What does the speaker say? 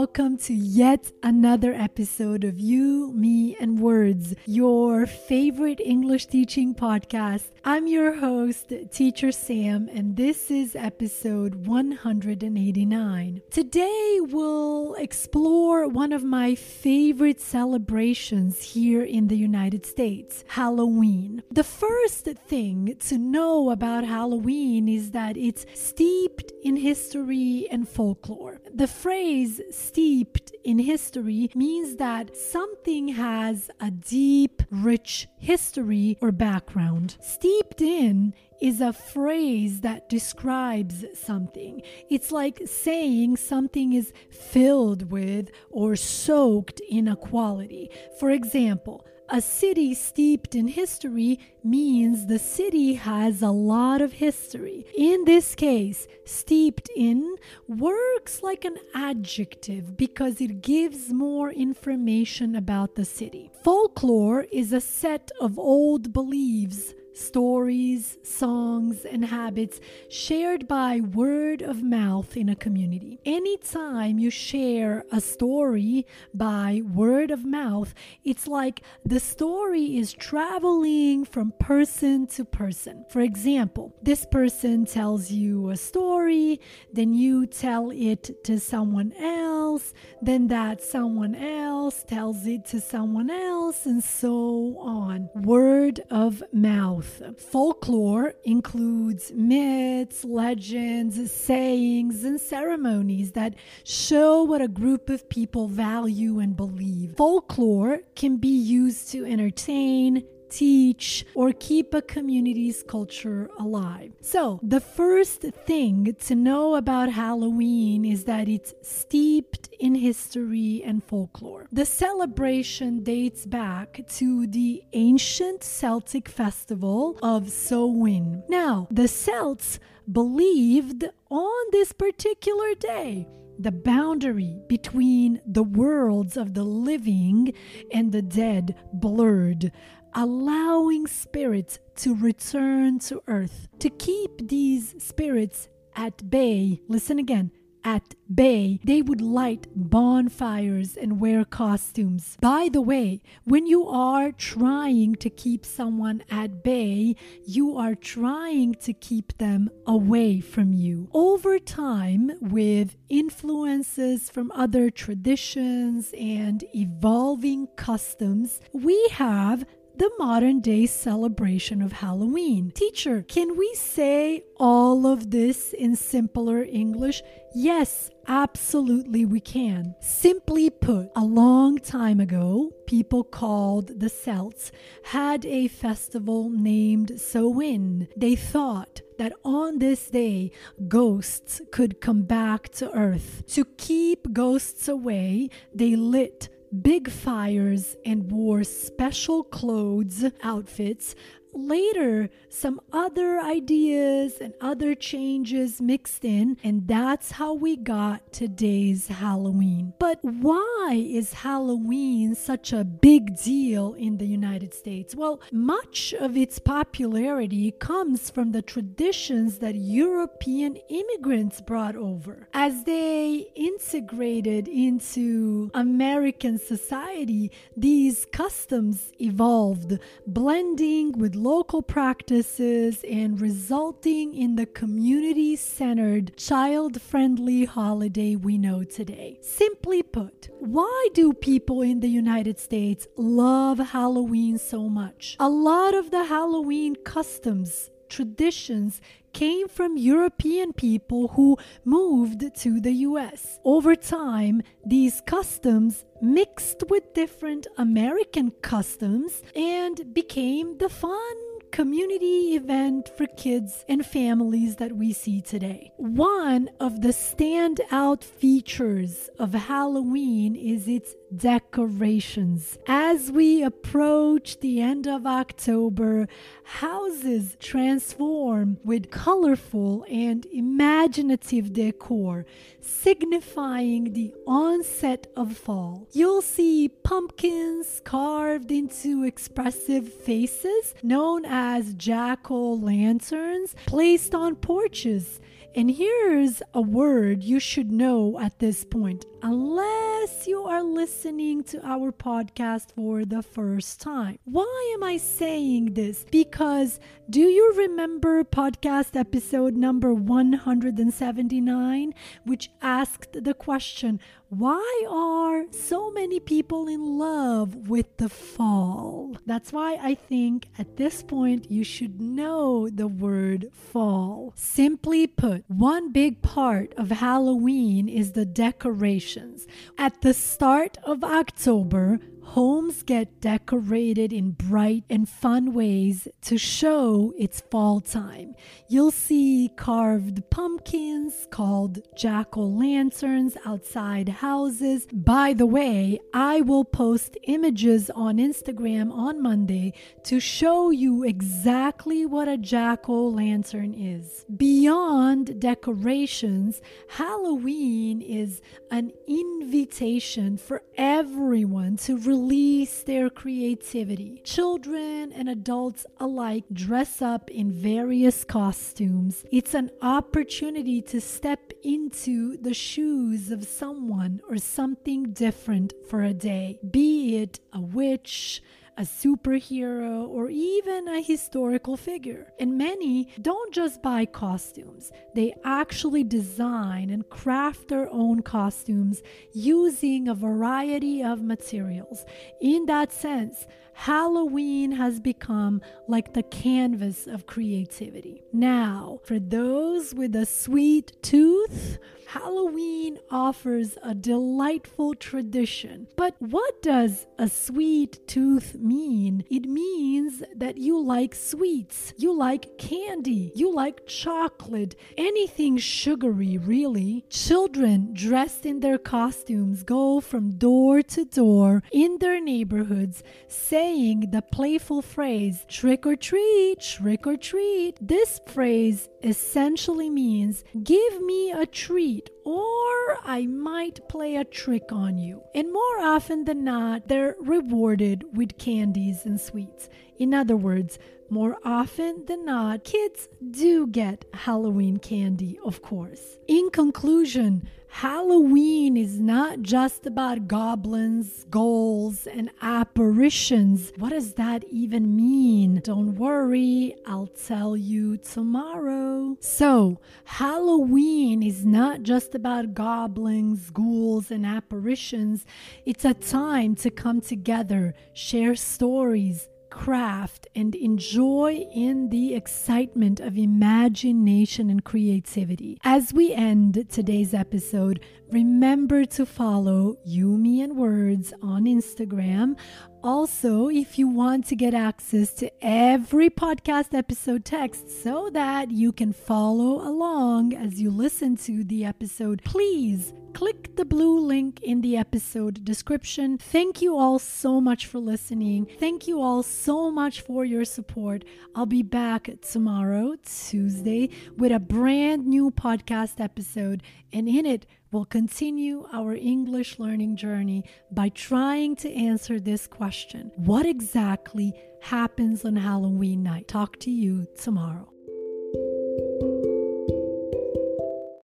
welcome to yet another episode of You, Me, and Words, your favorite English teaching podcast. I'm your host, Teacher Sam, and this is episode 189. Today, we'll explore one of my favorite celebrations here in the United States Halloween. The first thing to know about Halloween is that it's steeped in history and folklore. The phrase steeped in history means that something has a deep, rich history or background. Steeped in is a phrase that describes something. It's like saying something is filled with or soaked in a quality. For example, a city steeped in history means the city has a lot of history. In this case, steeped in works like an adjective because it gives more information about the city. Folklore is a set of old beliefs stories, songs, and habits shared by word of mouth in a community. Anytime you share a story by word of mouth, it's like the story is traveling from person to person. For example, this person tells you a story, then you tell it to someone else, then that someone else tells it to someone else, and so on. Word of mouth. Folklore includes myths, legends, sayings, and ceremonies that show what a group of people value and believe. Folklore can be used to entertain, teach, or keep a community's culture alive. So, the first thing to know about Halloween is that it's steeped in history and folklore. The celebration dates back to the ancient Celtic festival of Samhain. Now, the Celts believed on this particular day the boundary between the worlds of the living and the dead blurred allowing spirits to return to earth. To keep these spirits at bay, listen again, at bay, they would light bonfires and wear costumes. By the way, when you are trying to keep someone at bay, you are trying to keep them away from you. Over time, with influences from other traditions and evolving customs, we have the modern day celebration of Halloween. Teacher, can we say all of this in simpler English? Yes, absolutely we can. Simply put, a long time ago, people called the Celts had a festival named Samhain. They thought that on this day, ghosts could come back to earth. To keep ghosts away, they lit big fires and wore special clothes, outfits. Later, some other ideas and other changes mixed in, and that's how we got today's Halloween. But why is Halloween such a big deal in the United States? Well, much of its popularity comes from the traditions that European immigrants brought over. As they integrated into American society, these customs evolved, blending with local practices and resulting in the community centered, child friendly holiday we know today. Simply put, why do people in the United States love Halloween so much? A lot of the Halloween customs traditions came from European people who moved to the US. Over time, these customs mixed with different American customs and became the fun community event for kids and families that we see today. One of the standout features of Halloween is its decorations. As we approach the end of October, houses transform with colorful and imaginative decor, signifying the onset of fall. You'll see pumpkins carved into expressive faces, known as jack o' lanterns, placed on porches And here's a word you should know at this point, unless you are listening to our podcast for the first time. Why am I saying this? Because do you remember podcast episode number 179, which asked the question, why are so many people in love with the fall? That's why I think at this point you should know the word fall. Simply put, one big part of Halloween is the decorations. At the start of October, homes get decorated in bright and fun ways to show it's fall time. You'll see carved pumpkins called jack o' lanterns outside houses. By the way, I will post images on Instagram on Monday to show you exactly what a jack o' lantern is. Beyond decorations, Halloween is an invitation for everyone to release their creativity. Children and adults alike dress up in various costumes. It's an opportunity to step into the shoes of someone or something different for a day, be it a witch, a superhero, or even a historical figure. And many don't just buy costumes, they actually design and craft their own costumes using a variety of materials. In that sense, Halloween has become like the canvas of creativity. Now, for those with a sweet tooth, Halloween offers a delightful tradition. But what does a sweet tooth mean? It means that you like sweets, you like candy, you like chocolate, anything sugary, really. Children dressed in their costumes go from door to door in their neighborhoods saying the playful phrase, trick or treat, trick or treat. This phrase essentially means give me a treat or I might play a trick on you. And more often than not, they're rewarded with candies and sweets. In other words, more often than not, kids do get Halloween candy, of course. In conclusion, Halloween is not just about goblins, ghouls, and apparitions. What does that even mean? Don't worry, I'll tell you tomorrow. So, Halloween is not just about goblins, ghouls, and apparitions. It's a time to come together, share stories, craft and enjoy in the excitement of imagination and creativity. As we end today's episode, remember to follow You, Me, and Words on Instagram. Also, if you want to get access to every podcast episode text so that you can follow along as you listen to the episode, please click the blue link in the episode description. Thank you all so much for listening. Thank you all so much for your support. I'll be back tomorrow, Tuesday, with a brand new podcast episode, and in it, we'll continue our English learning journey by trying to answer this question What exactly happens on Halloween night? Talk to you tomorrow.